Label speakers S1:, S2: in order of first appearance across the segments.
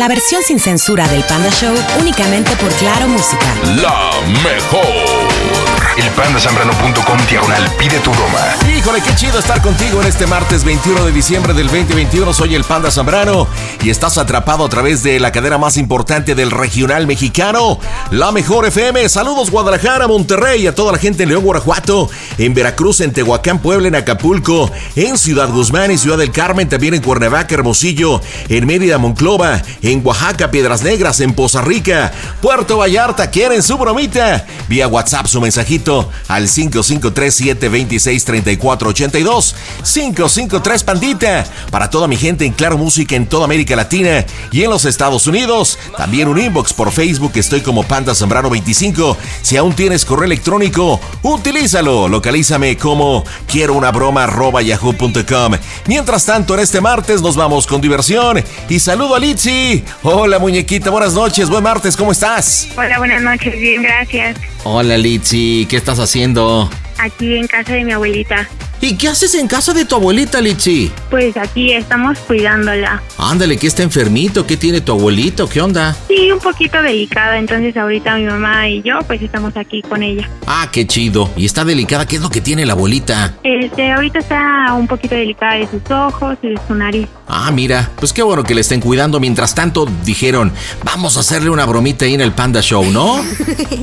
S1: La versión sin censura del Panda Show únicamente por Claro Música.
S2: La mejor.
S3: Elpandasambrano.com diagonal pide tu broma.
S4: Híjole, qué chido estar contigo en este martes 21 de diciembre del 2021. Soy el Panda Zambrano y estás atrapado a través de la cadena más importante del regional mexicano, La Mejor FM. Saludos Guadalajara, Monterrey, a toda la gente en León, Guanajuato, en Veracruz, en Tehuacán, Puebla, en Acapulco, en Ciudad Guzmán y Ciudad del Carmen, también en Cuernavaca, Hermosillo, en Mérida, Monclova, en Oaxaca, Piedras Negras, en Poza Rica, Puerto Vallarta. ¿Quieren su bromita? Vía WhatsApp su mensajito al 553-726-3482. 553 Pandita. Para toda mi gente en Claro Música en toda América Latina y en los Estados Unidos. También un inbox por Facebook. Estoy como Panda Zambrano 25. Si aún tienes correo electrónico, utilízalo. Localízame como quiero una broma yahoo.com. Mientras tanto, en este martes nos vamos con diversión. Y saludo a Litsi. Hola, muñequita. Buenas noches. Buen martes. ¿Cómo estás?
S5: Hola, buenas noches. Bien, gracias.
S4: Hola, Litsi. ¿Qué estás haciendo?
S5: Aquí en casa de mi abuelita.
S4: ¿Y qué haces en casa de tu abuelita, Litsi?
S5: Pues aquí estamos cuidándola.
S4: Ándale, que está enfermito. ¿Qué tiene tu abuelito? ¿Qué onda?
S5: Sí, un poquito delicada. Entonces ahorita mi mamá y yo pues estamos aquí con ella.
S4: Ah, qué chido. ¿Y está delicada? ¿Qué es lo que tiene la abuelita?
S5: Este, ahorita está un poquito delicada de sus ojos y de su nariz.
S4: Ah, mira, pues qué bueno que le estén cuidando. Mientras tanto, dijeron, vamos a hacerle una bromita ahí en el Panda Show, ¿no?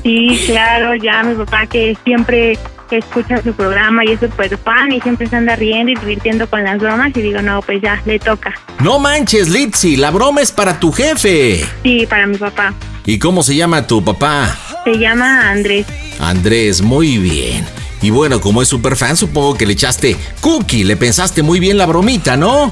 S5: Sí, claro, ya mi papá que siempre escucha su programa y es súper fan y siempre se anda riendo y divirtiendo con las bromas y digo, no, pues ya, le toca.
S4: No manches, Litsi, la broma es para tu jefe.
S5: Sí, para mi papá.
S4: ¿Y cómo se llama tu papá?
S5: Se llama Andrés.
S4: Andrés, muy bien. Y bueno, como es súper fan, supongo que le echaste cookie, le pensaste muy bien la bromita, ¿no?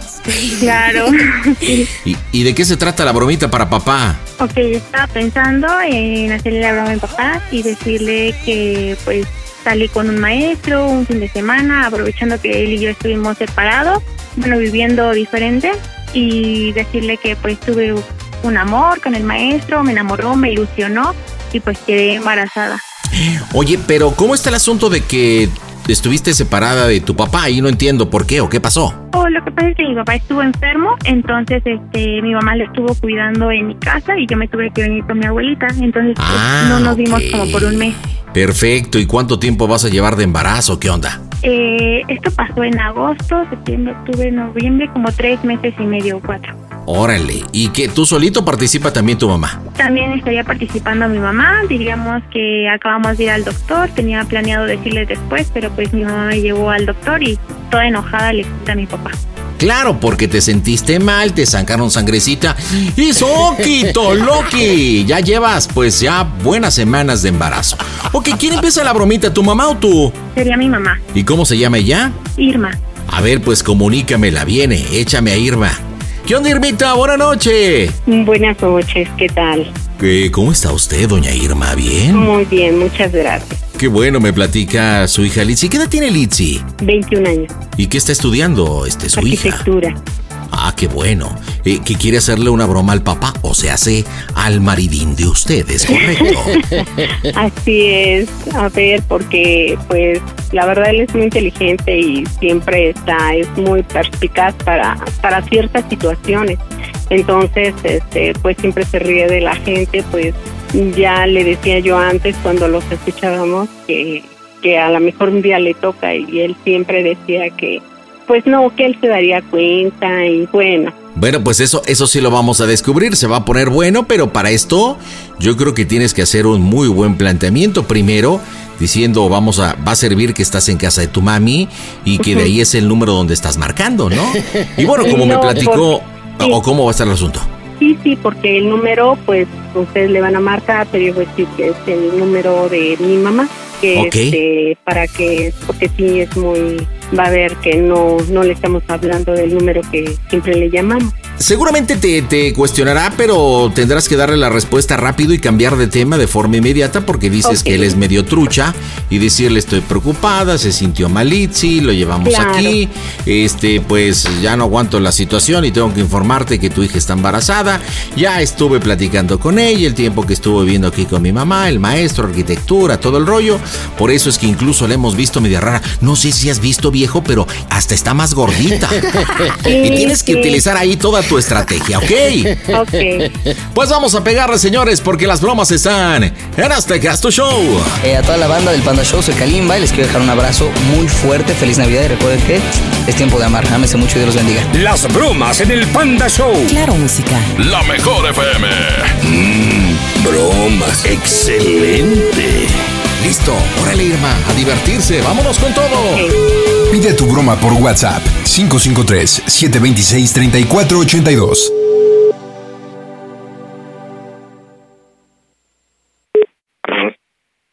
S5: Claro.
S4: ¿Y, y de qué se trata la bromita para papá?
S5: Ok, estaba pensando en hacerle la broma a mi papá y decirle que pues salí con un maestro un fin de semana, aprovechando que él y yo estuvimos separados, bueno, viviendo diferente, y decirle que pues tuve un amor con el maestro, me enamoró, me ilusionó y pues quedé embarazada.
S4: Oye, pero ¿cómo está el asunto de que estuviste separada de tu papá? Y no entiendo por qué o qué pasó.
S5: Oh, lo que pasa es que mi papá estuvo enfermo, entonces este mi mamá lo estuvo cuidando en mi casa y yo me tuve que venir con mi abuelita, entonces pues,
S4: Ah,
S5: no nos vimos
S4: ok.
S5: como por un mes.
S4: Perfecto. ¿Y cuánto tiempo vas a llevar de embarazo? ¿Qué onda?
S5: Eh, esto pasó en agosto, septiembre, octubre, noviembre, como tres meses y medio o cuatro.
S4: Órale. ¿Y que tú solito participa también tu mamá?
S5: También estaría participando mi mamá, diríamos que acabamos de ir al doctor, tenía planeado decirle después, pero pues mi mamá me llevó al doctor y toda enojada le cuenta a mi papá.
S4: Claro, porque te sentiste mal, te sacaron sangrecita y soquito, Loki. Ya llevas pues ya buenas semanas de embarazo. Ok, ¿quién empieza la bromita, tu mamá o tú?
S5: Sería mi mamá,
S4: ¿Y cómo se llama ella?
S5: Irma.
S4: A ver, pues comunícamela, viene, échame a Irma. ¿Qué onda, Irmita? Buena noche.
S6: Buenas noches, ¿qué tal?
S4: ¿Cómo está usted, doña Irma? ¿Bien?
S6: Muy bien, muchas gracias.
S4: Qué bueno, me platica su hija Litsi. ¿Qué edad tiene Litsi?
S6: 21 años.
S4: ¿Y qué está estudiando este, su hija?
S6: Arquitectura.
S4: Ah, qué bueno. Eh, que quiere hacerle una broma al papá, o se hace al maridín de ustedes, ¿correcto?
S6: Así es. A ver, porque pues la verdad él es muy inteligente y siempre está, es muy perspicaz para, para ciertas situaciones. Entonces, este, pues siempre se ríe de la gente, pues ya le decía yo antes cuando los escuchábamos que, que a lo mejor un día le toca y él siempre decía que pues no, que él se daría cuenta y bueno,
S4: Bueno, pues eso, eso sí lo vamos a descubrir, se va a poner bueno, pero para esto yo creo que tienes que hacer un muy buen planteamiento. Primero, diciendo, vamos a, va a servir que estás en casa de tu mami y que de ahí es el número donde estás marcando, ¿no? Y bueno, como me platicó,
S6: sí.
S4: o cómo va a estar el asunto.
S6: Sí, sí, porque el número, pues ustedes le van a marcar, pero yo voy a decir que es el número de mi mamá, que este, para que, porque sí es muy, va a ver que no, no le estamos hablando del número que siempre le llamamos.
S4: Seguramente te, te cuestionará, pero tendrás que darle la respuesta rápido y cambiar de tema de forma inmediata porque dices que él es medio trucha y decirle estoy preocupada, se sintió malitzi, lo llevamos
S6: Claro.
S4: aquí, este pues ya no aguanto la situación y tengo que informarte que tu hija está embarazada. Ya estuve platicando con ella el tiempo que estuvo viviendo aquí con mi mamá, el maestro, arquitectura, todo el rollo. Por eso es que incluso la hemos visto media rara. No sé si has visto viejo, pero hasta está más gordita. y tienes que utilizar ahí toda tu estrategia, ¿ok?
S6: Ok.
S4: Pues vamos a pegarle, señores, porque las bromas están en Aztecas tu Show.
S7: Eh, a toda la banda del Panda Show, soy Kalimba y les quiero dejar un abrazo muy fuerte. Feliz Navidad y recuerden que es tiempo de amar. Ámese mucho y Dios los bendiga.
S8: Las bromas en el Panda Show.
S1: Claro, música.
S2: La mejor FM.
S8: Bromas. Excelente.
S4: Listo, órale, Irma, a divertirse. Vámonos con todo.
S3: Pide tu broma por WhatsApp 553-726-3482.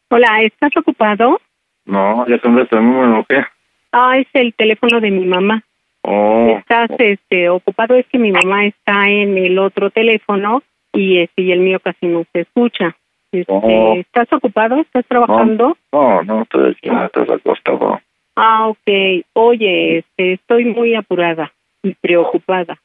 S6: Hola, ¿estás ocupado?
S9: No, ya el número, ¿o qué?
S6: Ah, es el teléfono de mi mamá.
S9: Oh,
S6: Estás este, ocupado, es que mi mamá está en el otro teléfono y, este, y el mío casi no se escucha. Este. ¿Estás ocupado? ¿Estás trabajando?
S9: no, no, estoy aquí, no estás acostado.
S6: Ah, ok. Oye, este, estoy muy apurada y preocupada.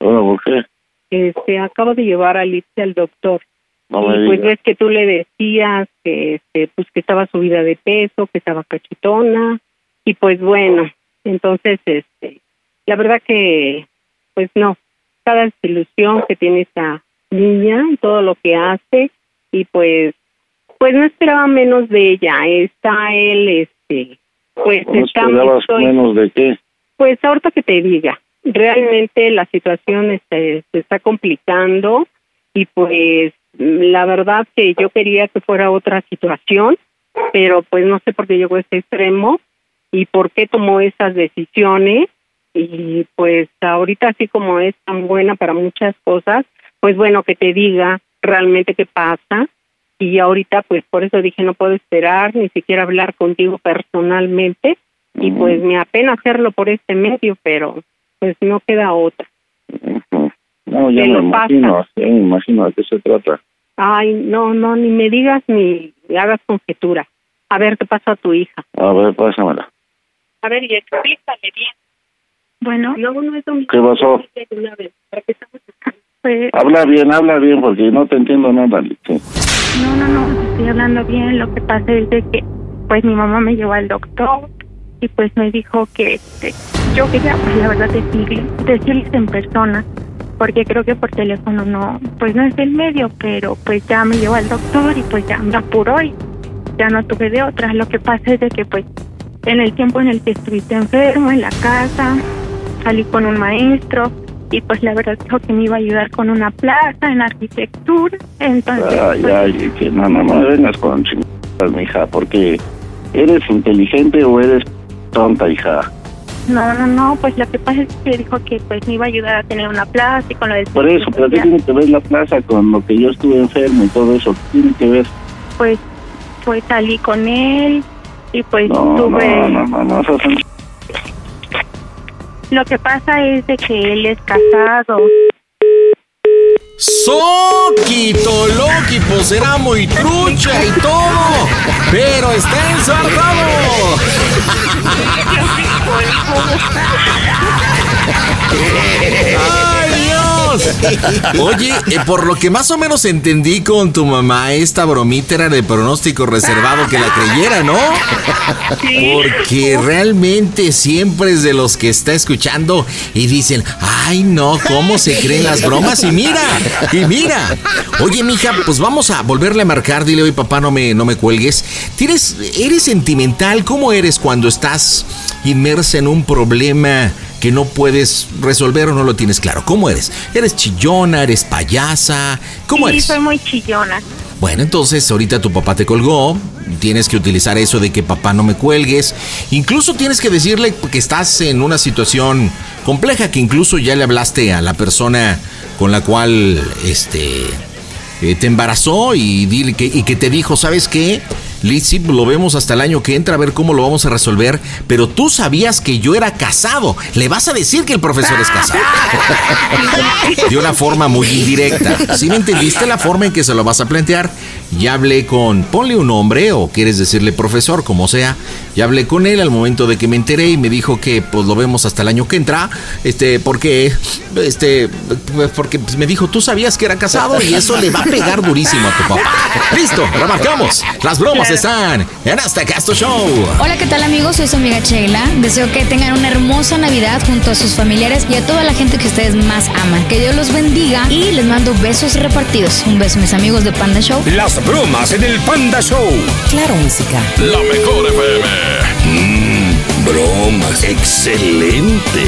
S9: Oh, ¿por qué?
S6: Este, acabo de llevar a Liz al doctor.
S9: No me
S6: y pues
S9: digas.
S6: ves que tú le decías que, este, pues que estaba subida de peso, que estaba cachetona. Y pues bueno, entonces, este, la verdad que, pues no, cada desilusión que tiene esta niña y todo lo que hace, y pues, pues no esperaba menos de ella. Está él, este, pues
S9: ¿No
S6: está
S9: esperabas
S6: estoy-
S9: menos de qué?
S6: pues ahorita que te diga, realmente la situación este, se está complicando y pues la verdad que yo quería que fuera otra situación, pero pues no sé por qué llegó a este extremo y por qué tomó esas decisiones y pues ahorita así como es tan buena para muchas cosas, pues bueno que te diga realmente qué pasa y ahorita pues por eso dije no puedo esperar ni siquiera hablar contigo personalmente y pues me apena hacerlo por este medio, pero pues no queda otra.
S9: No, ya me
S6: lo
S9: imagino,
S6: pasa.
S9: ya me imagino de qué se trata.
S6: Ay, no, no, ni me digas ni hagas conjetura. A ver qué pasa a tu hija.
S9: A ver, pásamela.
S6: A ver, y explícale bien.
S5: Bueno,
S6: No, no es.
S9: ¿Qué pasó?
S6: De una vez, para que estamos.
S5: Pues,
S9: Habla bien, habla bien, porque no te entiendo nada. Lichi.
S5: no, no, no, estoy hablando bien. Lo que pasa es de que, pues mi mamá me llevó al doctor y pues me dijo que este, yo quería, pues la verdad, decirle, decirles en persona, porque creo que por teléfono no, pues no es del medio, pero pues ya me llevó al doctor y pues ya me apuró y ya no tuve de otra. Lo que pasa es de que pues en el tiempo en el que estuviste enfermo en la casa, salí con un maestro y pues la verdad dijo que me iba a ayudar con una plaza en arquitectura. Entonces,
S9: Ay,
S5: pues,
S9: ay, que no, no, no vengas con chingadas, mija, porque eres inteligente o eres tonta, hija.
S5: No, no, no, pues lo que pasa es que dijo que pues me iba a ayudar a tener una plaza y con lo del
S9: Por eso, pero ¿qué tiene que ver la plaza con lo que yo estuve enfermo y todo eso? ¿Qué tiene que ver?
S5: Pues, pues salí con él y pues
S9: No,
S5: tuve...
S9: no, no, no, no, esas son-
S5: Lo que pasa es de que él es casado.
S4: Soquito Loki, pues era muy trucha y todo, pero está ensartado. ¡Ay, Dios! Oye, eh, por lo que más o menos entendí con tu mamá, esta bromita era de pronóstico reservado que la creyera, ¿no? Porque realmente siempre es de los que está escuchando y dicen, ay no, ¿cómo se creen las bromas? Y mira, y mira. Oye, mija, pues vamos a volverle a marcar, dile hoy papá, no me, no me cuelgues. ¿Tienes, ¿Eres sentimental? ¿Cómo eres cuando estás inmersa en un problema que no puedes resolver o no lo tienes claro? ¿Cómo eres? ¿Eres chillona? ¿Eres payasa? ¿Cómo
S5: sí,
S4: eres?
S5: soy muy chillona.
S4: Bueno, entonces ahorita tu papá te colgó, tienes que utilizar eso de que papá no me cuelgues, incluso tienes que decirle que estás en una situación compleja, que incluso ya le hablaste a la persona con la cual este eh, te embarazó y, dile que, y que te dijo, ¿sabes qué? Lizzy, lo vemos hasta el año que entra a ver cómo lo vamos a resolver, pero tú sabías que yo era casado. Le vas a decir que el profesor es casado. De una forma muy indirecta. Si me entendiste la forma en que se lo vas a plantear, ya hablé con, ponle un nombre o quieres decirle profesor, como sea. Ya hablé con él al momento de que me enteré y me dijo que pues lo vemos hasta el año que entra, este, porque, este, porque pues, me dijo, tú sabías que era casado y eso le va a pegar durísimo a tu papá. Listo, remarcamos. Las bromas están en Hasta Casto Show.
S10: Hola, ¿qué tal amigos? Soy su amiga Sheila. Deseo que tengan una hermosa Navidad junto a sus familiares y a toda la gente que ustedes más aman. Que Dios los bendiga y les mando besos repartidos. Un beso, mis amigos de Panda Show.
S8: Las bromas en el Panda Show.
S1: Claro, música.
S8: La mejor FM. Mmm, bromas. Excelente.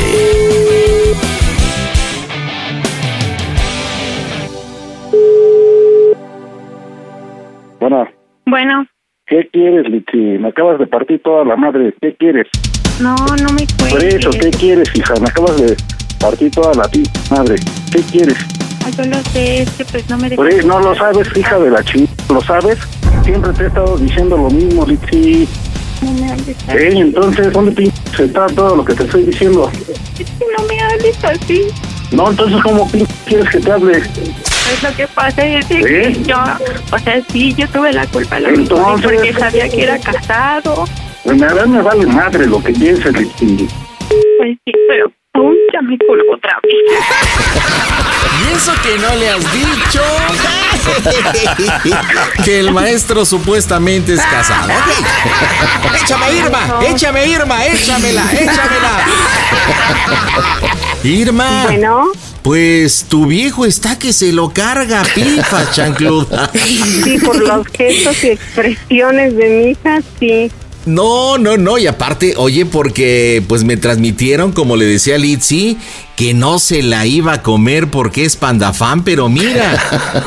S9: Bueno,
S5: Bueno,
S9: ¿qué quieres, Lichi? Me acabas de partir toda la madre. ¿Qué quieres?
S5: no, no me
S9: Por
S5: cuelgues.
S9: eso, ¿qué quieres, hija? Me acabas de partir toda la pi- madre. ¿Qué quieres?
S5: Ay, Yo lo sé, es que pues no me
S9: Por eso, no lo sabes, hija de la chi. ¿Lo sabes? Siempre te he estado diciendo lo mismo, Lichi.
S5: No me hables así.
S9: Eh, entonces, ¿dónde pinches está todo lo que te estoy diciendo?
S5: Es que no me hables así.
S9: No, entonces, ¿cómo quieres que te hable?
S5: Pues lo que pasa es que yo, o sea, sí, yo tuve la culpa, lo
S9: Entonces-
S5: porque sabía que era casado.
S9: Pues me, me vale madre lo que pienses, Lichi.
S5: Pues sí, pero aún ya me colgó otra vez.
S4: Y eso que no le has dicho que el maestro supuestamente es casado. Ok. Échame Irma, échame Irma, échamela, échamela. Irma.
S6: Bueno.
S4: Pues tu viejo está que se lo carga, pifa, chancluda.
S6: Sí, por los gestos y expresiones de mi hija, sí.
S4: No, no, no, y aparte, oye, porque pues me transmitieron, como le decía Litzy, que no se la iba a comer porque es pandafán, pero mira,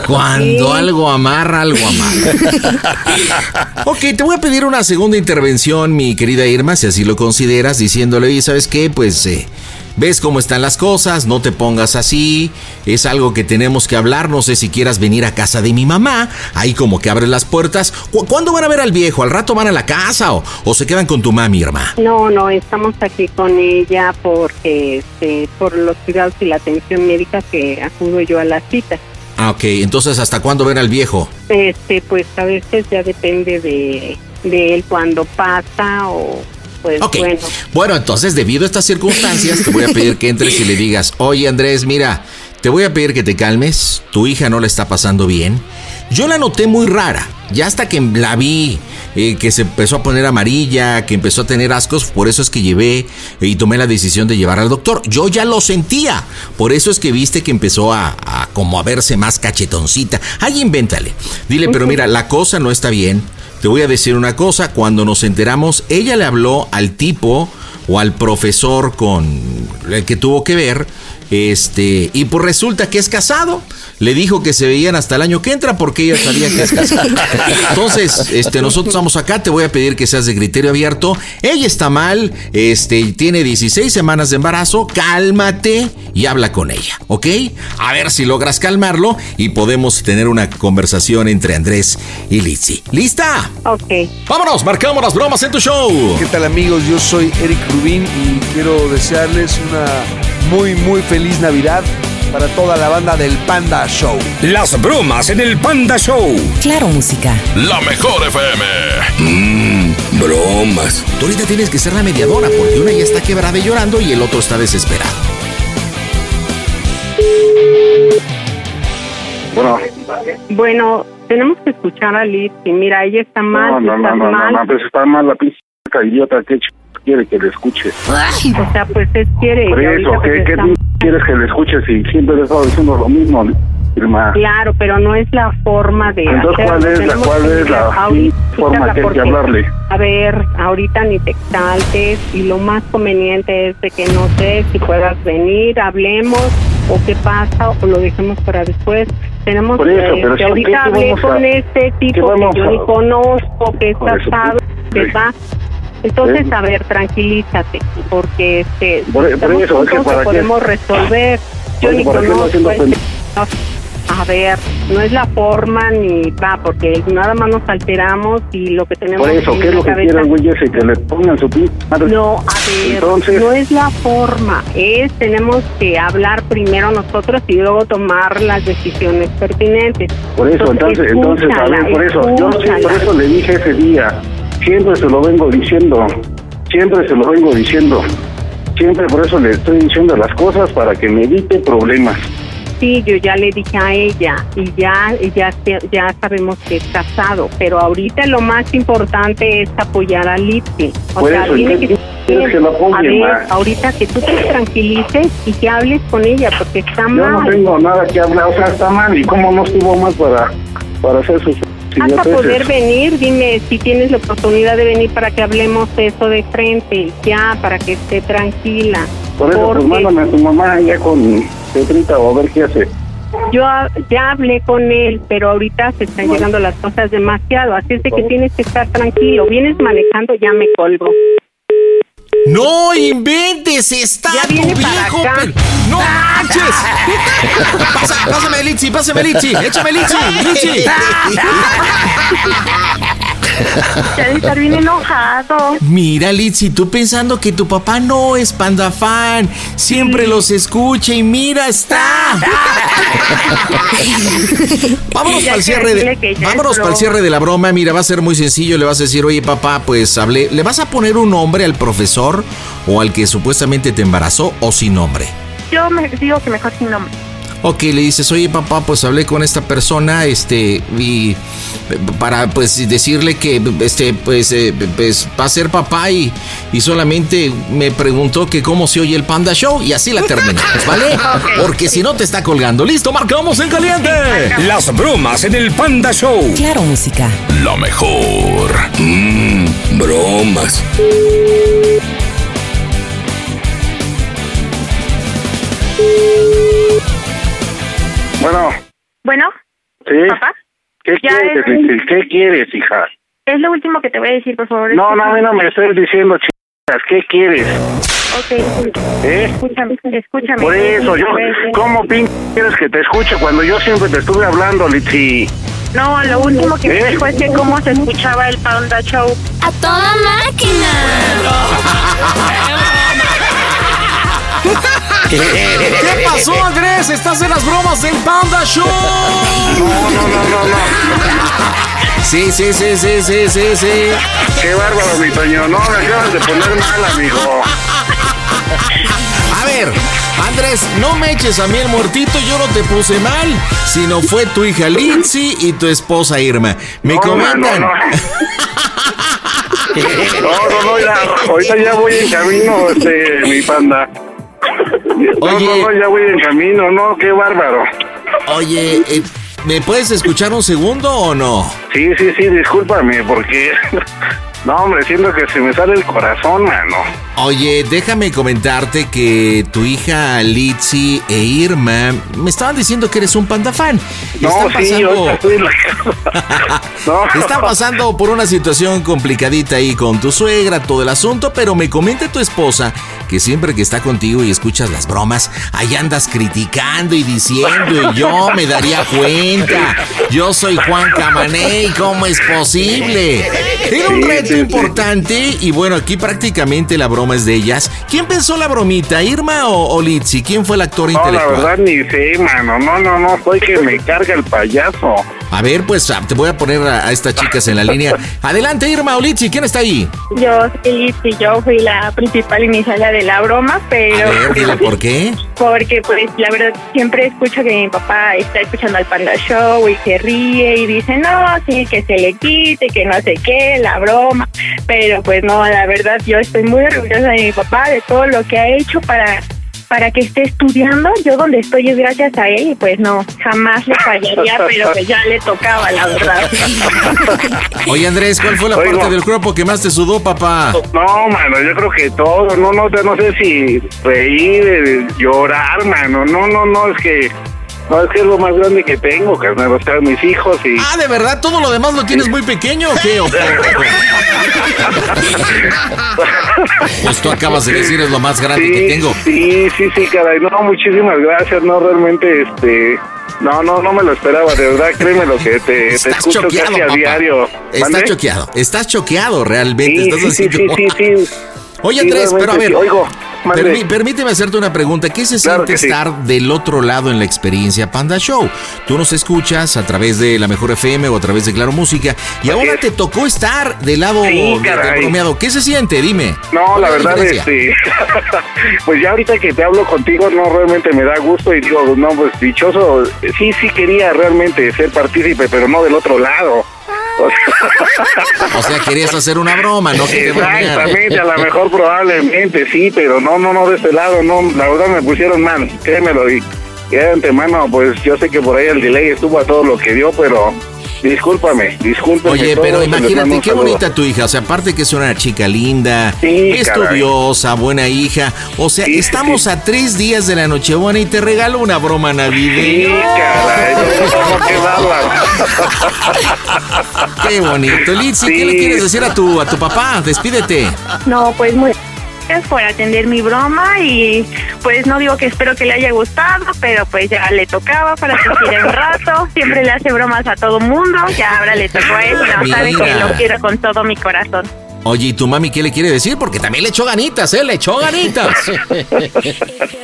S4: cuando
S11: Sí.
S4: algo amarra, algo amarra. ok, te voy a pedir una segunda intervención, mi querida Irma, si así lo consideras, diciéndole, oye, ¿sabes qué? Pues eh, ves cómo están las cosas, no te pongas así, es algo que tenemos que hablar, no sé si quieras venir a casa de mi mamá, ahí como que abres las puertas. ¿Cu- ¿Cuándo van a ver al viejo? ¿Al rato van a la casa o, o se quedan con tu mami, Irma?
S6: No, no, estamos aquí con ella porque este, por los cuidados y la atención médica que acudo yo a las citas.
S4: Ah, ok, entonces ¿hasta cuándo ver al viejo?
S6: Este, pues a veces ya depende de, de él cuando pasa o pues
S4: Ok.
S6: bueno.
S4: Bueno, entonces, debido a estas circunstancias, te voy a pedir que entres y le digas, oye Andrés, mira, te voy a pedir que te calmes, tu hija no la está pasando bien. Yo la noté muy rara, ya hasta que la vi, eh, que se empezó a poner amarilla, que empezó a tener ascos, por eso es que llevé y tomé la decisión de llevar al doctor. Yo ya lo sentía, por eso es que viste que empezó a, a como a verse más cachetoncita. Ay, invéntale. Dile, pero mira, la cosa no está bien. Te voy a decir una cosa, cuando nos enteramos, ella le habló al tipo o al profesor con el que tuvo que ver Este, y pues resulta que es casado. Le dijo que se veían hasta el año que entra porque ella sabía que es casado. Entonces, este, nosotros estamos acá, te voy a pedir que seas de criterio abierto. Ella está mal, este, tiene 16 semanas de embarazo, cálmate y habla con ella, ¿ok? A ver si logras calmarlo y podemos tener una conversación entre Andrés y Lizzy. ¿Lista?
S6: Ok.
S4: Vámonos, marcamos las bromas en tu show.
S11: ¿Qué tal amigos? Yo soy Eric Rubín y quiero desearles una muy muy feliz Navidad para toda la banda del Panda Show.
S8: Las bromas en el Panda Show.
S1: Claro, música.
S8: La mejor FM. Mmm, bromas.
S4: Tú ahorita tienes que ser la mediadora porque una ya está quebrada y llorando y el otro está desesperado.
S9: Bueno,
S6: Bueno, tenemos que escuchar a Liz y mira, ella está mal,
S9: no, no,
S6: está
S9: no, no,
S6: mal.
S9: no, pues está mal la pinche idiota que ch- quiere que le escuche.
S6: O sea, pues es quiere.
S9: Por eso, ¿qué,
S6: pues,
S9: qué
S6: está-
S9: quieres que le escuche si siempre le estado diciendo lo mismo, Irma?
S6: Claro, pero no es la forma de
S9: Entonces, ¿cuál es la- cuál es la
S6: ahorita
S9: forma que hay que hablarle?
S6: A ver, ahorita ni te exaltes y lo más conveniente es de que no sé si puedas venir, hablemos o qué pasa o lo dejemos para después. Tenemos
S9: eso,
S6: que,
S9: pero
S6: que
S9: sí,
S6: ahorita
S9: ¿qué
S6: hablé
S9: vamos a-
S6: con este tipo que yo
S9: a-
S6: ni conozco, que es
S9: Por eso,
S6: casado, que va. Entonces, a ver, tranquilízate, porque este,
S9: Por- por
S6: estamos
S9: eso, es que
S6: juntos,
S9: para
S6: lo
S9: qué-
S6: podemos resolver. Yo
S9: Por
S6: ni
S9: eso, ¿para qué lo
S6: conozco este. A ver, no es la forma ni va, porque nada más nos alteramos y lo que tenemos
S9: Por eso,
S6: en
S9: ¿qué es lo que quiere el güey ese? Que le pongan su madre.
S6: No, a ver,
S9: Entonces,
S6: no es la forma, es tenemos que hablar primero nosotros y luego tomar las decisiones pertinentes.
S9: por eso, entonces, entonces, a ver, por eso, yo sí, por eso le dije ese día, siempre se lo vengo diciendo, siempre se lo vengo diciendo, siempre por eso le estoy diciendo las cosas para que me evite problemas.
S6: Sí, yo ya le dije a ella y ya, ya, ya sabemos que es casado, pero ahorita lo más importante es apoyar a Lipsy. O
S9: Por
S6: sea,
S9: eso,
S6: tiene
S9: ¿qué
S6: que
S9: quieres que lo apoye,
S6: a ver, ahorita que tú te tranquilices y que hables con ella, porque está
S9: Yo
S6: mal.
S9: no tengo nada que hablar, o sea, está mal, ¿y cómo no estuvo mal para, para hacer sus
S6: Hasta
S9: idioteces?
S6: poder venir, dime si tienes la oportunidad de venir para que hablemos eso de frente, ya, para que esté tranquila.
S9: Por eso, pues
S6: Porque
S9: mándame a tu mamá ya con Petrita o a ver qué hace.
S6: yo a- ya hablé con él, pero ahorita se están llegando las cosas demasiado, así es de que tienes que estar tranquilo. Vienes manejando, ya me colgo.
S4: No inventes, está
S6: Ya
S4: tu
S6: viene para
S4: viejo.
S6: acá.
S4: pel- No manches. Pasa- pásame Litsi, pásame Litsi, échame Litsi, Litsi.
S5: Ya de estar bien enojado.
S4: Mira, Litsi, tú pensando que tu papá no es panda fan, siempre los escucha y mira, está. Vámonos para el cierre de, vámonos para el cierre de la broma. Mira, va a ser muy sencillo. Le vas a decir, oye, papá, pues hablé. ¿Le vas a poner un nombre al profesor o al que supuestamente te embarazó o sin nombre?
S5: Yo me digo que mejor sin nombre.
S4: Ok, le dices, oye papá, pues hablé con esta persona, este, y para pues decirle que este, pues, eh, pues va a ser papá y, y solamente me preguntó que cómo se oye el Panda Show y así la terminamos, ¿vale? Porque si no te está colgando. Listo, marcamos en caliente.
S8: Las bromas en el Panda Show.
S1: Claro, música.
S8: La mejor. Mmm, bromas.
S9: Bueno,
S5: Bueno,
S9: ¿sí?
S5: papá,
S9: ¿Qué
S5: Ya
S9: quieres,
S5: es-?
S9: ¿Qué quieres, hija?
S5: es lo último que te voy a decir, por favor.
S9: No, no, a mí no me estés diciendo chingadas. ¿Qué quieres?
S5: Ok,
S9: ¿Eh?
S5: escúchame, escúchame.
S9: Por eso, yo, ¿cómo pin quieres que te escuche cuando yo siempre te estuve hablando, Litsi?
S5: No, lo último que
S9: ¿Eh?
S5: me dijo es que cómo se escuchaba el Panda Show.
S10: A toda máquina.
S4: ¿Qué pasó, Andrés? Estás en las bromas del Panda Show.
S9: No, no, no, no, no.
S4: Sí, sí, sí, sí, sí, sí, sí.
S9: Qué bárbaro, mi Toño. No, me acabas de poner mal, amigo.
S4: A ver, Andrés, no me eches a mí el muertito, yo no te puse mal, sino fue tu hija Lindsay y tu esposa Irma. Me
S9: No,
S4: comentan.
S9: No, no, no, no, no, ya, ahorita ya voy en camino, este, mi panda. No,
S4: Oye.
S9: no, no, ya voy en camino, no, qué bárbaro.
S4: Oye, eh, ¿me puedes escuchar un segundo o no?
S9: Sí, sí, sí, discúlpame, porque No, hombre, siento que se me sale el corazón, mano.
S4: Oye, déjame comentarte que tu hija Litzy e Irma me estaban diciendo que eres un panda fan.
S9: No,
S4: Están
S9: sí,
S4: pasando-
S9: en la. No.
S4: Están pasando por una situación complicadita ahí con tu suegra, todo el asunto, pero me comenta tu esposa que siempre que está contigo y escuchas las bromas, ahí andas criticando y diciendo, y yo me daría cuenta. Yo soy Juan Camaney, ¿cómo es posible? Era un
S9: Sí,
S4: reto importante y bueno, aquí prácticamente la broma es de ellas. ¿Quién pensó la bromita, Irma o, o Litzy? ¿Quién fue el actor
S9: No, la
S4: intelectual?
S9: verdad ni sé, mano. No, no, no, soy que me carga el payaso.
S4: A ver, pues ah, te voy a poner a, a estas chicas en la línea. Adelante, Irma o Litzy, ¿quién está ahí?
S5: Yo y yo fui la principal iniciaria de la broma, pero...
S4: A ver, dile por qué.
S5: Porque pues la verdad siempre escucho que mi papá está escuchando al Panda Show y se ríe y dice, no, sí, que se le quite, que no sé qué, la broma. Pero pues no, la verdad yo estoy muy orgullosa de mi papá, de todo lo que ha hecho para para que esté estudiando. Yo donde estoy es gracias a él y pues no, jamás le fallaría, pero pues ya le tocaba, la verdad.
S4: Oye, Andrés, ¿cuál fue la
S9: Oigo.
S4: parte del cuerpo que más te sudó, papá?
S9: No, mano, yo creo que todo. No, no, no sé si reír, eh, llorar, mano. No, no, no, es que. No, es que es lo más grande que tengo, carnal. O sea, mis hijos y.
S4: Ah, ¿de verdad todo lo demás lo tienes muy pequeño o. Pues tú acabas de decir es lo más grande
S9: sí,
S4: que tengo.
S9: Sí, sí, sí, caray. No, muchísimas gracias. No, realmente, este. No, no, no me lo esperaba, de verdad, créeme lo que te, te
S4: Estás
S9: escucho
S4: choqueado,
S9: casi a
S4: papá.
S9: diario.
S4: Estás choqueado. Estás choqueado realmente.
S9: Sí,
S4: Estás
S9: sí,
S4: así
S9: sí, sí, sí.
S4: Oye,
S9: Sí,
S4: Andrés, pero a ver.
S9: sí. Oigo,
S4: permí- permíteme hacerte una pregunta. ¿Qué se
S9: Claro
S4: siente
S9: sí.
S4: estar del otro lado en la experiencia Panda Show? Tú nos escuchas a través de la Mejor FM o a través de Claro Música y ahora te tocó estar del lado
S9: Sí,
S4: de- del bromeado. ¿Qué se siente? Dime.
S9: No,
S4: ¿Cuál
S9: la
S4: es
S9: verdad,
S4: diferencia?
S9: este, pues ya ahorita que te hablo contigo, no, realmente me da gusto y digo, no, pues dichoso, sí, sí quería realmente ser partícipe, pero no del otro lado. O sea,
S4: querías hacer una broma, no que.
S9: Exactamente, a lo mejor probablemente sí, pero no, no, no de este lado, no, la verdad me pusieron mal, créemelo, y, y de antemano, pues yo sé que por ahí el delay estuvo a todo lo que dio, pero discúlpame, discúlpame.
S4: Oye, pero imagínate qué bonita tu hija. O sea, aparte que es una chica linda,
S9: Sí,
S4: estudiosa, buena hija. O sea, estamos a tres días de la Nochebuena y te regalo una broma
S9: Sí,
S4: navideña.
S9: caray, no, no,
S4: qué bonito. Litzy, ¿qué le
S9: Sí.
S4: quieres decir a tu, a tu papá? Despídete.
S5: No, pues muy gracias por atender mi broma y pues no digo que espero que le haya gustado, pero pues ya le tocaba para quiera un rato. Siempre le hace bromas a todo mundo, ya ahora le tocó a él no sabe que lo quiero con todo mi corazón.
S4: Oye, ¿y tu mami qué le quiere decir? Porque también le echó ganitas, ¿eh? Le echó ganitas.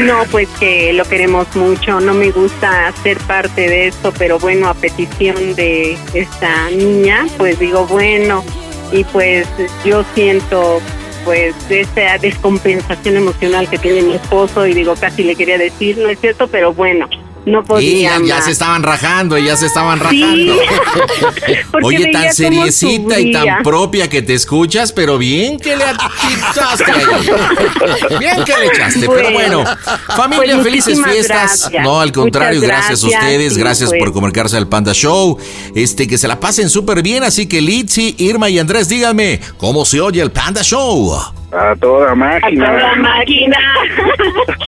S6: No, pues que lo queremos mucho. No me gusta ser parte de esto, pero bueno, a petición de esta niña, pues digo, bueno, y pues yo siento pues esa descompensación emocional que tiene mi esposo y digo, casi le quería decir, no es cierto, pero bueno, no
S4: Y
S6: podía
S4: ya, ya se estaban rajando, ya se estaban rajando. Oye, tan seriecita y tan propia que te escuchas, pero bien que le echaste ahí. Bien que le echaste, pero bueno. Familia,
S6: Pues
S4: felices fiestas.
S6: gracias.
S4: No, al contrario, gracias, a
S6: gracias,
S4: ustedes,
S6: sí,
S4: gracias
S6: pues.
S4: por comunicarse al Panda Show. Este, que se la pasen súper bien, así que Litzy, Irma y Andrés, díganme, ¿cómo se oye el Panda Show?
S9: A toda máquina.
S5: La máquina.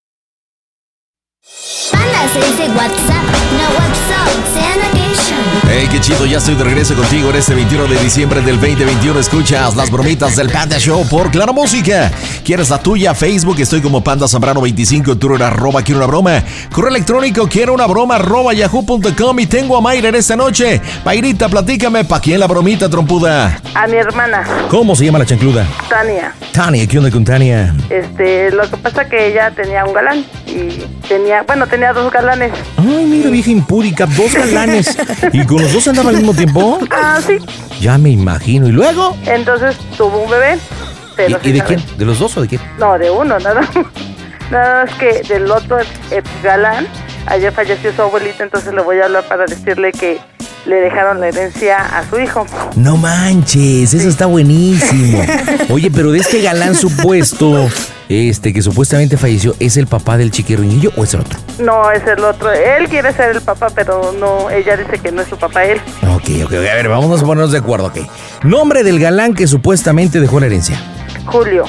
S4: Hey, qué chido, ya estoy de regreso contigo en este 21 de diciembre del 2021. Escuchas las bromitas del Panda Show por Claro Música. ¿Quieres la tuya? Facebook, estoy como Panda Zambrano 25, Twitter, arroba, quiero una broma. Correo electrónico, quiero una broma, arroba, yahoo.com. Y tengo a Mayra en esta noche. Mayrita, platícame, ¿pa' quién la bromita, trompuda?
S12: A mi hermana,
S4: ¿Cómo se llama la chancluda?
S12: Tania.
S4: Tania, ¿qué onda con Tania?
S12: Este, lo que pasa que ella tenía un galán y tenía, bueno, tenía dos galanes.
S4: Ay, mira, vieja impúdica, dos galanes. ¿Y con los dos andaba al mismo tiempo?
S12: Ah, sí.
S4: Ya me imagino. ¿Y luego?
S12: Entonces tuvo un bebé. Pero
S4: ¿Y, de quién? ¿De los dos o de quién?
S12: No, de uno, nada. Nada más que del otro ex galán, ayer falleció su abuelita, entonces le voy a hablar para decirle que le dejaron la herencia a su hijo.
S4: No manches, eso está buenísimo. Oye, pero de este galán supuesto, este que supuestamente falleció, ¿es el papá del chiquirrinillo o es el otro?
S12: No, es el otro. Él quiere ser el papá, pero no, ella dice que no es su papá él.
S4: Ok, ok, a ver, vamos a ponernos de acuerdo, ok. Nombre del galán que supuestamente dejó la herencia.
S12: Julio,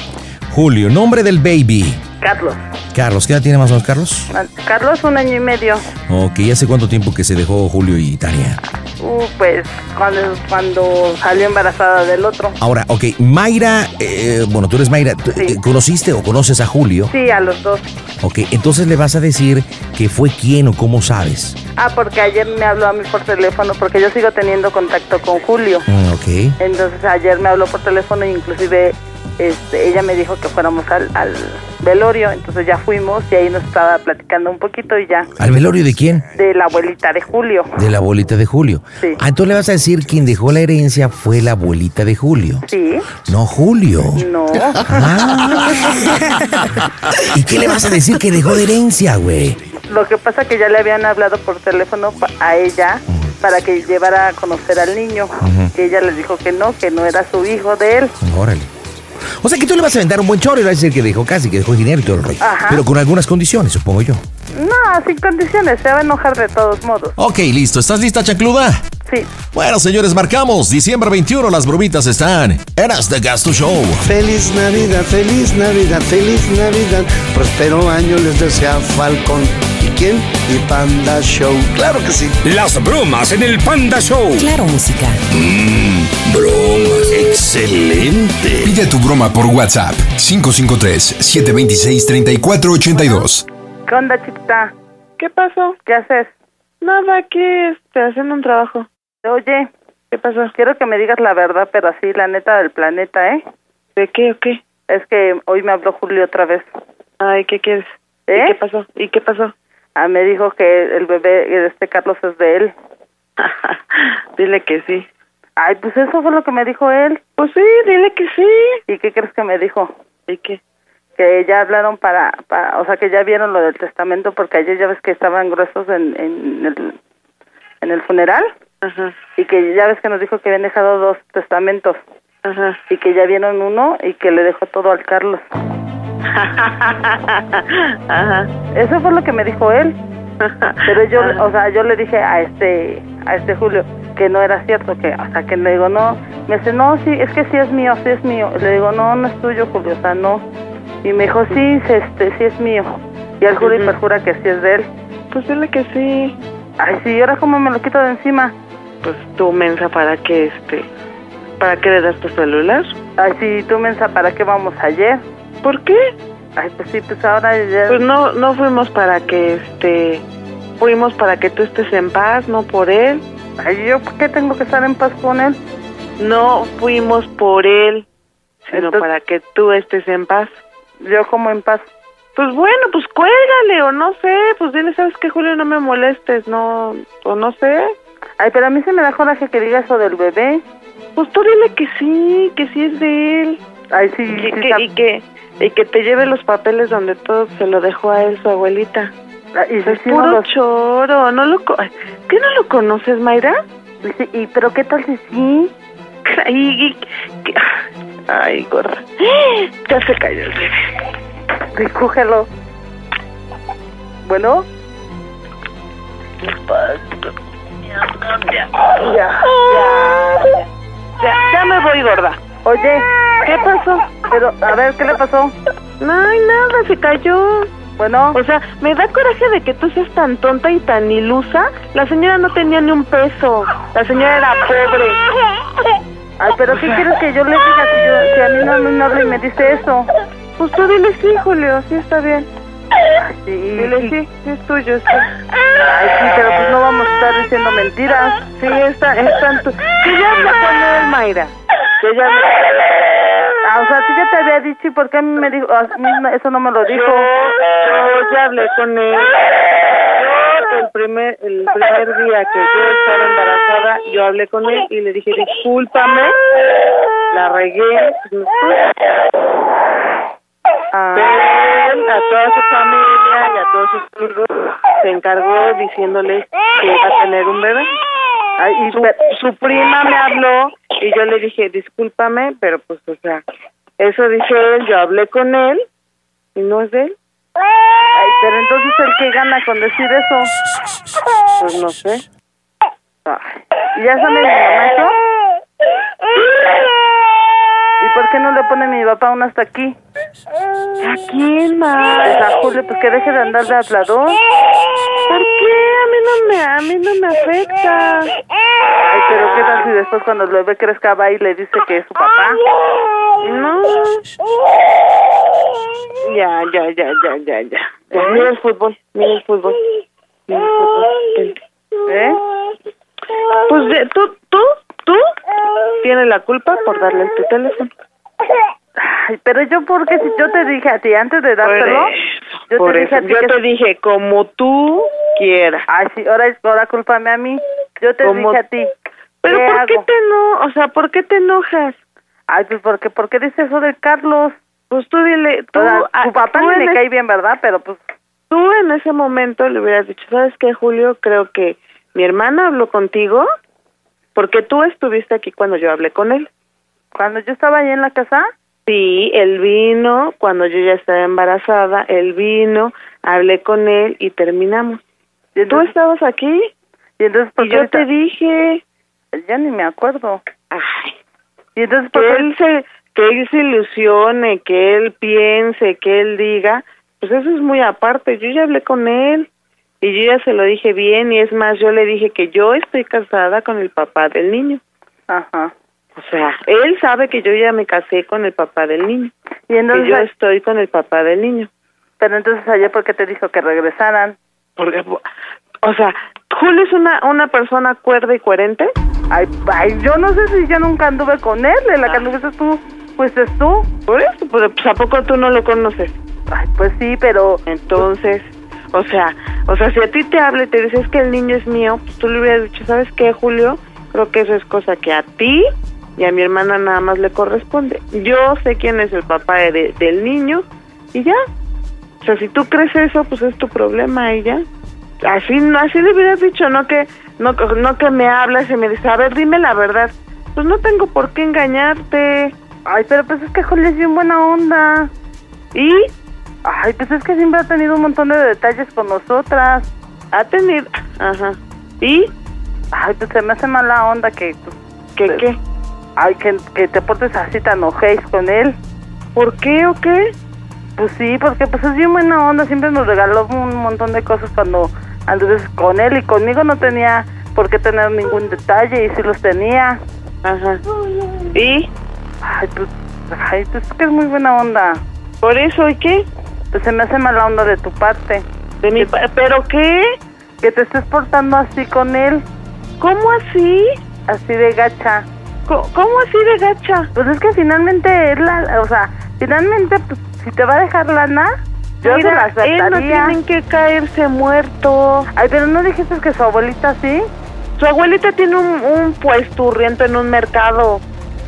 S4: Julio, nombre del baby.
S12: Carlos.
S4: Carlos, ¿qué edad tiene más o menos Carlos?
S12: Ah, Carlos, un año y medio.
S4: Ok, ¿hace cuánto tiempo que se dejó Julio y Tania?
S12: Uh, pues cuando, cuando salió embarazada del otro.
S4: Ahora, ok, Mayra, eh, bueno, tú eres Mayra, ¿tú, eh, ¿conociste o conoces a Julio?
S12: Sí, a los dos.
S4: Ok, entonces le vas a decir que fue quién o cómo sabes.
S12: Ah, porque ayer me habló a mí por teléfono, porque yo sigo teniendo contacto con Julio.
S4: Mm, ok.
S12: Entonces ayer me habló por teléfono e inclusive este, ella me dijo que fuéramos al, al velorio, entonces ya fuimos y ahí nos estaba platicando un poquito y ya.
S4: ¿Al velorio de quién?
S12: De la abuelita de Julio.
S4: De la abuelita de Julio.
S12: Sí.
S4: Ah, entonces le vas a decir quien dejó la herencia fue la abuelita de Julio.
S12: Sí.
S4: No Julio.
S12: No.
S4: ¿Y qué le vas a decir que dejó de herencia, güey?
S12: Lo que pasa que ya le habían hablado por teléfono a ella para que llevara a conocer al niño. Ella les dijo que no, que no era su hijo de él.
S4: Órale. O sea que tú le vas a aventar un buen choro y le vas a decir que dejó casi, que dejó dinero y todo el rollo.
S12: Ajá.
S4: Pero con algunas condiciones, supongo yo.
S12: No, sin condiciones, se va a enojar de todos modos.
S4: Ok, listo. ¿Estás lista, chancluda?
S12: Sí.
S4: Bueno, señores, marcamos. Diciembre 21, las bromitas están. Eras de Gasto Show.
S13: Feliz Navidad, feliz Navidad, feliz Navidad. Próspero año les desea Falcon. ¿Y quién? Y Panda Show. Claro que sí.
S8: Las bromas en el Panda Show.
S1: Claro, música.
S8: Mmm, bromas. Excelente.
S3: Pide tu broma por WhatsApp 553-726-3482.
S12: ¿Qué onda, chiquita? ¿Qué pasó? ¿Qué haces? Nada, aquí este, haciendo un trabajo. Oye, ¿qué pasó? Quiero que me digas la verdad, pero así, la neta del planeta, ¿eh? ¿De qué o qué? Es que hoy me habló Julio otra vez. Ay, ¿qué quieres? ¿Eh? qué pasó? ¿Y qué pasó? Ah, me dijo que el bebé, este Carlos, es de él. dile que sí. Ay, pues eso fue lo que me dijo él. Pues sí, dile que sí. ¿Y qué crees que me dijo? ¿Y qué? Que ya hablaron para, para, o sea, que ya vieron lo del testamento, porque ayer ya ves que estaban gruesos en, en, el, en el funeral. Y que ya ves que nos dijo que habían dejado dos testamentos. Y que ya vieron uno y que le dejó todo al Carlos. Ajá. Eso fue lo que me dijo él. Pero yo, o sea, yo le dije a este, a este Julio que no era cierto, que, o sea, que le digo, no, me dice, no, sí, es que sí es mío, sí es mío. Le digo, no, no es tuyo, Julio, o sea, no. Y me dijo, sí, sí, este, sí es mío. Y él jura y perjura que sí es de él. Pues dile que sí. Ay, sí, ¿y ahora cómo me lo quito de encima? Pues tú, mensa, ¿para qué, este, para qué le das tu celular? Ay, sí, tú, mensa, ¿para qué vamos ayer? ¿Por qué? Ay, pues sí, pues ahora ya...
S14: Pues no, no fuimos para que, este, fuimos para que tú estés en paz, no por él.
S12: Ay, ¿yo por qué tengo que estar en paz con él?
S14: No fuimos por él, sino para que tú estés en paz.
S12: ¿Yo como en paz?
S14: Pues bueno, pues cuélgale o no sé, pues dile, ¿sabes qué, Julio? No me molestes, no, o no sé.
S12: Ay, pero a mí se me da coraje que diga eso del bebé.
S14: Pues tú dile que sí, que sí es de él.
S12: Ay, sí,
S14: y
S12: sí,
S14: que, y que, y que te lleve los papeles donde todo se lo dejó a él su abuelita.
S12: Ah, y
S14: es
S12: si no
S14: puro
S12: los-
S14: choro, no lo, co- ¿qué no lo conoces, Mayra?
S12: Y, sí, y pero qué tal si sí?
S14: Y, y- que- ay, gorda, ya se cayó el bebé.
S12: Recógelo. Bueno,
S14: Ya, ya, ya, ya me voy, gorda.
S12: oye, ¿qué pasó? Pero, a ver, ¿qué le pasó?
S14: No hay nada, se cayó.
S12: Bueno,
S14: O sea, me da coraje de que tú seas tan tonta y tan ilusa. La señora no tenía ni un peso. La señora era pobre.
S12: ay, pero ¿qué quieres que yo le diga si, yo, si a mí no me habla y me dice eso?
S14: Pues tú dile sí, Julio, sí está bien.
S12: Sí,
S14: Dile sí, sí es tuyo, sí.
S12: Ay, sí, pero pues no vamos a estar diciendo mentiras.
S14: Sí, está, está en tu... Que ya hablé con él, Mayra. Que ya
S12: Ah, o sea, ti ya te había dicho y por qué a mí me dijo, a mí no- eso no me lo dijo.
S14: Yo ya hablé con él. Yo, el primer, el primer día que yo estaba embarazada, yo hablé con él y le dije, discúlpame, la regué. Él, a toda su familia y a todos sus amigos, se encargó diciéndoles que iba a tener un bebé.
S12: y
S14: Su, prima me habló y yo le dije, discúlpame, pero pues, o sea, eso dice él, yo hablé con él y no es de él.
S12: pero entonces el que gana con decir eso.
S14: Pues no sé.
S12: ¿Y ya sabe mi mamá eso? ¿Y por qué no le pone mi papá aún hasta aquí?
S14: ¿A quién más?
S12: A Julio, pues que deje de andar de hablador.
S14: ¿Por qué? A mí no me, a mí no me afecta.
S12: Ay, pero qué tal si después cuando el bebé crezca va y le dice que es su papá.
S14: No. Ya, ya, ya, ya, ya, ya. Mira el fútbol, mira el fútbol. Mira el fútbol.
S12: ¿Eh?
S14: Pues de- tú, tú, tú tienes la culpa por darle tu teléfono.
S12: Ay, pero yo porque si yo te dije a ti antes de dártelo, yo
S14: Por
S12: te dije
S14: eso,
S12: a ti
S14: yo
S12: que
S14: te dije como tú quieras.
S12: Ay, sí, ahora ahora cúlpame a mí. Yo te
S14: Como-
S12: dije a ti.
S14: Pero
S12: ¿qué
S14: ¿por qué te no, o sea, por qué te enojas?
S12: Ay, pues porque ¿por qué dices eso de Carlos?
S14: Pues tú dile, tú,
S12: O sea, tu papá
S14: tú
S12: me
S14: es-
S12: cae bien, ¿verdad? Pero pues
S14: tú en ese momento le hubieras dicho, ¿sabes qué, Julio? Creo que mi hermana habló contigo porque tú estuviste aquí cuando yo hablé con él.
S12: cuando yo estaba ahí en la casa,
S14: Sí, él vino cuando yo ya estaba embarazada, él vino, hablé con él y terminamos.
S12: y
S14: ¿Tú estabas aquí?
S12: y entonces ¿por
S14: Y yo te dije,
S12: ya ni me acuerdo.
S14: ay,
S12: Y entonces ¿por
S14: que él se que él se ilusione, que él piense, que él diga, pues eso es muy aparte. Yo ya hablé con él y yo ya se lo dije bien y es más, yo le dije que yo estoy casada con el papá del niño.
S12: Ajá.
S14: O sea, él sabe que yo ya me casé con el papá del niño,
S12: Y entonces
S14: que yo estoy con el papá del niño.
S12: pero entonces ayer por qué te dijo que regresaran?
S14: Porque, o sea, Julio es una una persona cuerda y coherente.
S12: Ay, ay, yo no sé si yo nunca anduve con él, la que anduviste tú, pues es tú.
S14: Por eso, pues, pues, ¿a poco tú no lo conoces?
S12: Ay, pues sí, pero
S14: Entonces, o sea, o sea, si a ti te habla y te dices que el niño es mío, pues tú le hubieras dicho, ¿sabes qué, Julio? Creo que eso es cosa que a ti y a mi hermana nada más le corresponde. Yo sé quién es el papá de- del niño y ya. O sea, si tú crees eso, pues es tu problema y ya. Así, así le hubieras dicho, no que, no, no que me hablas y me dices, a ver, dime la verdad. Pues no tengo por qué engañarte.
S12: Ay, pero pues es que Julio es bien buena onda.
S14: ¿Y?
S12: Ay, pues es que siempre ha tenido un montón de detalles con nosotras.
S14: Ha tenido... Ajá. ¿Y?
S12: Ay, pues se me hace mala onda que... pues,
S14: ¿Qué,
S12: te-
S14: qué?
S12: Ay, que, que te portes así tan ojéis con él.
S14: ¿Por qué o qué?
S12: Pues sí, porque pues es bien buena onda. Siempre nos regaló un montón de cosas cuando anduves con él y conmigo no tenía por qué tener ningún detalle y sí los tenía.
S14: Ajá. ¿Y?
S12: Ay, pues, ay, pues es que es muy buena onda.
S14: ¿Por eso y qué?
S12: Pues se me hace mala onda de tu parte.
S14: De mi pa- ¿Pero qué?
S12: Que te estés portando así con él.
S14: ¿Cómo así?
S12: Así de gacha.
S14: ¿Cómo así de gacha?
S12: Pues es que finalmente es la, o sea, finalmente pues, si te va a dejar lana, yo se la
S14: Mira, él no
S12: aceptaría.
S14: tiene que caerse muerto.
S12: Ay, pero no dijiste que su abuelita sí.
S14: Su abuelita tiene un, un puesturriento en un mercado.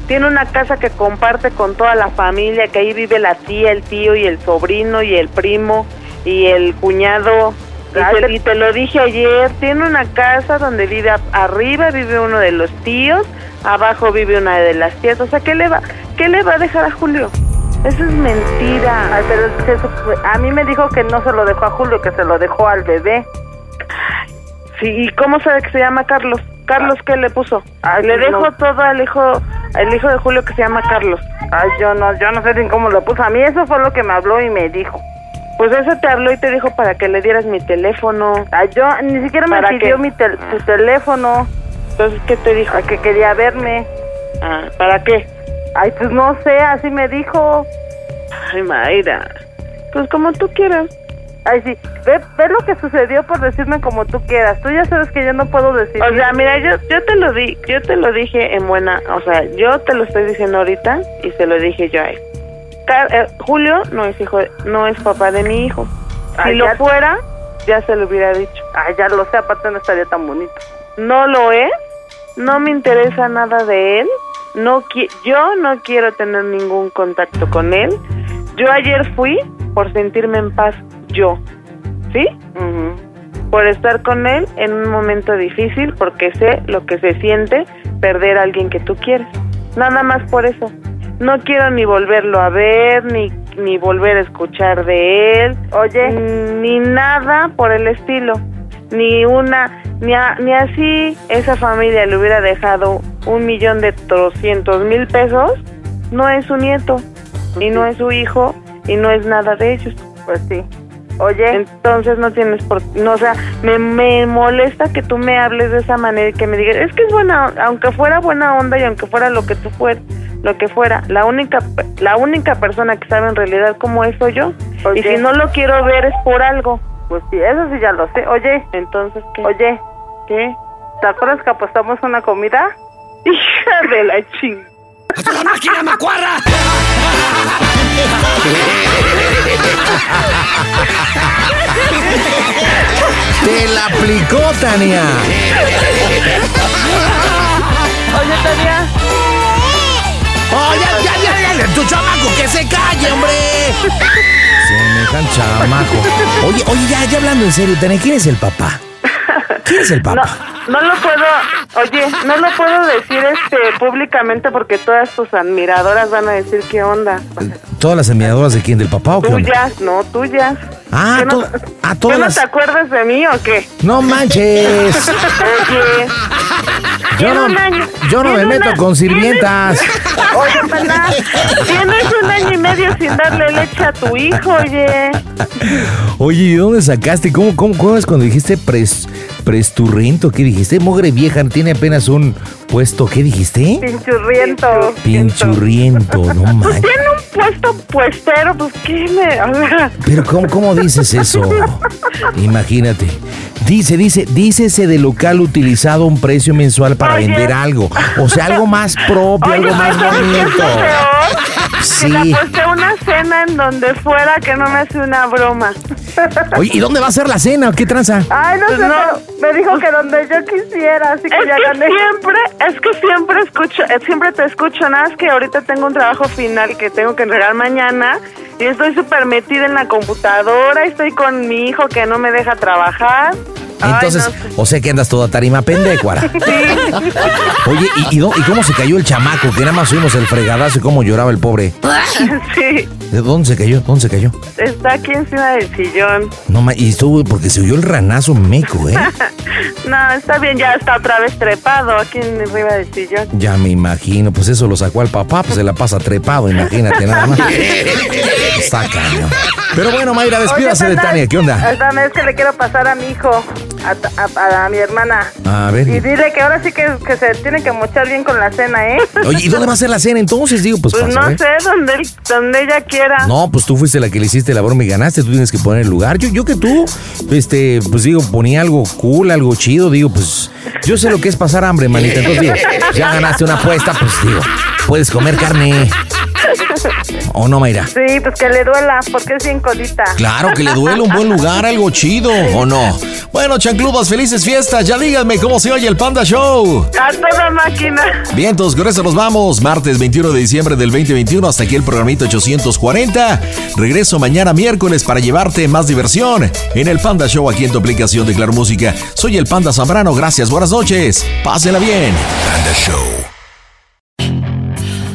S14: Tiene una casa que comparte con toda la familia, que ahí vive la tía, el tío y el sobrino y el primo y el cuñado. Y te,
S12: pero-
S14: y te lo dije ayer, tiene una casa donde vive arriba vive uno de los tíos, abajo vive una de las tías. O sea, ¿qué le va, qué le va a dejar a Julio? Eso es mentira.
S12: Ay, pero es que su- a mí me dijo que no se lo dejó a Julio, que se lo dejó al bebé.
S14: Sí, ¿y cómo sabe que se llama Carlos? ¿Carlos qué le puso?
S12: Ay,
S14: le dejo
S12: no.
S14: todo al hijo, al hijo de Julio que se llama Carlos.
S12: Ay, yo no, yo no sé ni cómo lo puso. A mí eso fue lo que me habló y me dijo.
S14: Pues eso te habló y te dijo para que le dieras mi teléfono.
S12: Ay, yo ni siquiera me
S14: ¿Para
S12: pidió
S14: qué?
S12: mi tel- su teléfono.
S14: Entonces, ¿qué te dijo?
S12: Ay, que quería verme.
S14: Ah, ¿para qué?
S12: Ay, pues no sé, así me dijo.
S14: Ay, Mayra. Pues como tú quieras.
S12: Ay, sí, ve, ve lo que sucedió por decirme como tú quieras. Tú ya sabes que yo no puedo decir.
S14: O sea, mira, yo, yo te lo di, yo te lo dije en buena, o sea, yo te lo estoy diciendo ahorita y se lo dije yo a él. Car- eh, Julio no es hijo, de- no es papá de mi hijo. Si
S12: Ay,
S14: lo
S12: ya-
S14: fuera, ya se lo hubiera dicho.
S12: Ay, ya lo sé, aparte no estaría tan bonito.
S14: No lo es, no me interesa nada de él, no qui- yo no quiero tener ningún contacto con él. Yo ayer fui por sentirme en paz, yo, ¿sí? Por estar con él en un momento difícil, porque sé lo que se siente perder a alguien que tú quieres. Nada más por eso. No quiero ni volverlo a ver, ni, ni volver a escuchar de él.
S12: Oye.
S14: Ni nada por el estilo. Ni una, ni, a- ni así esa familia le hubiera dejado un millón de trescientos mil pesos. No es su nieto, y no es su hijo, y no es nada de ellos.
S12: Pues sí. Oye.
S14: Entonces no tienes por... No, o sea, me, me molesta que tú me hables de esa manera y que me digas, es que es buena, aunque fuera buena onda y aunque fuera lo que tú fueras, lo que fuera, la única la única persona que sabe en realidad cómo es soy yo.
S12: Oye.
S14: Y si no lo quiero ver es por algo.
S12: Pues sí, eso sí ya lo sé. Oye,
S14: Entonces, ¿qué?
S12: oye,
S14: ¿Qué?
S12: ¿te acuerdas que apostamos una comida?
S14: Hija de la ching...
S8: ¡La máquina macuarra!
S4: Te la aplicó, Tania.
S14: Oye, Tania.
S4: ¡Oh, ya, ya, ya, ya! ¡Tu chamaco, que se calle, hombre! Semejan chamaco. Oye, oye, ya, ya hablando en serio, Tania, ¿quién es el papá? ¿Quién es el papá?
S14: no lo puedo, oye, no lo puedo decir este públicamente porque todas tus admiradoras van a decir qué onda.
S4: ¿Todas las admiradoras de quién? ¿Del papá o qué onda?
S14: Tuyas, no tuyas.
S4: Ah,
S14: ¿Qué no,
S4: to- ah,
S14: ¿qué
S4: todas
S14: no
S4: las-
S14: te acuerdas de mí o qué?
S4: ¡No manches!
S14: Oye,
S4: Yo no, yo no me meto
S14: una-
S4: con sirvientas.
S14: Oye, pana, tienes un año y medio sin darle leche a tu hijo, oye.
S4: Oye, ¿y dónde sacaste? ¿Cómo, cómo, cómo es cuando dijiste pres, presturriento? ¿Qué dijiste? Mogre vieja, tiene apenas un puesto. ¿Qué dijiste?
S12: Pinchurriento.
S4: Pinchurriento, no
S14: Pues
S4: manches.
S14: tiene un puesto puestero, pues qué me...
S4: Pero ¿cómo, cómo dices eso? Imagínate. Dice, dice, dícese de local utilizado a un precio mensual para
S14: Oye.
S4: vender algo. O sea, algo más propio,
S14: Oye,
S4: algo más
S14: ¿sabes qué es lo
S4: bonito. Sí.
S14: Una cena en donde fuera que no me hace una broma.
S4: Oye, ¿y dónde va a ser la cena? ¿Qué tranza?
S12: Ay, no
S14: Pues
S12: sé,
S14: no.
S12: pero me dijo que donde yo quisiera, así que
S14: Es
S12: ya
S14: que
S12: gané.
S14: siempre, es que siempre escucho, eh, siempre te escucho, nada más que ahorita tengo un trabajo final que tengo que entregar mañana y estoy súper metida en la computadora, estoy con mi hijo que no me deja trabajar. Ay,
S4: Entonces,
S14: no
S4: o sea que andas toda tarima pendecuara.
S14: Sí.
S4: Oye, ¿y, y, y cómo se cayó el chamaco? Que nada más oímos el fregadazo y cómo lloraba el pobre.
S14: sí,
S4: ¿De dónde se cayó? ¿Dónde se cayó?
S14: está aquí encima del sillón.
S4: No, ma- y estuvo porque se oyó el ranazo meco, ¿eh?
S14: no, está bien, ya está otra vez trepado aquí arriba del sillón.
S4: Ya me imagino, pues eso lo sacó al papá, pues se la pasa trepado, imagínate nada más. Está cañón. Pero bueno, Mayra, despídase
S12: Oye,
S4: de Tania, ¿qué onda?
S12: Espérame, es que le quiero pasar a mi hijo. A, a, mi hermana.
S15: A ver.
S12: Y dile que ahora sí que, que, se tiene que mochar bien con la cena, ¿eh?
S15: Oye, ¿y dónde va a ser la cena entonces? Digo, pues,
S12: pues no sé, donde, donde ella quiera.
S15: No, pues tú fuiste la que le hiciste la broma y ganaste, tú tienes que poner el lugar. Yo, yo que tú, este, pues digo, ponía algo cool, algo chido, digo, pues yo sé lo que es pasar hambre, manita. Entonces digo, ya ganaste una apuesta, pues digo, puedes comer carne. ¿O no, Mayra?
S12: Sí, pues que le duela, porque es bien codita.
S4: Claro que le duele un buen lugar, algo chido, ¿o no? Bueno, chanclubas, felices fiestas. Ya díganme cómo se oye el Panda Show.
S12: A toda máquina.
S4: Bien, entonces con eso nos vamos. Martes 21 de diciembre del 2021. Hasta aquí el programito 840. Regreso mañana miércoles para llevarte más diversión en el Panda Show aquí en tu aplicación de Claro Música. Soy el Panda Zambrano. Gracias, buenas noches. Pásenla bien. Panda Show.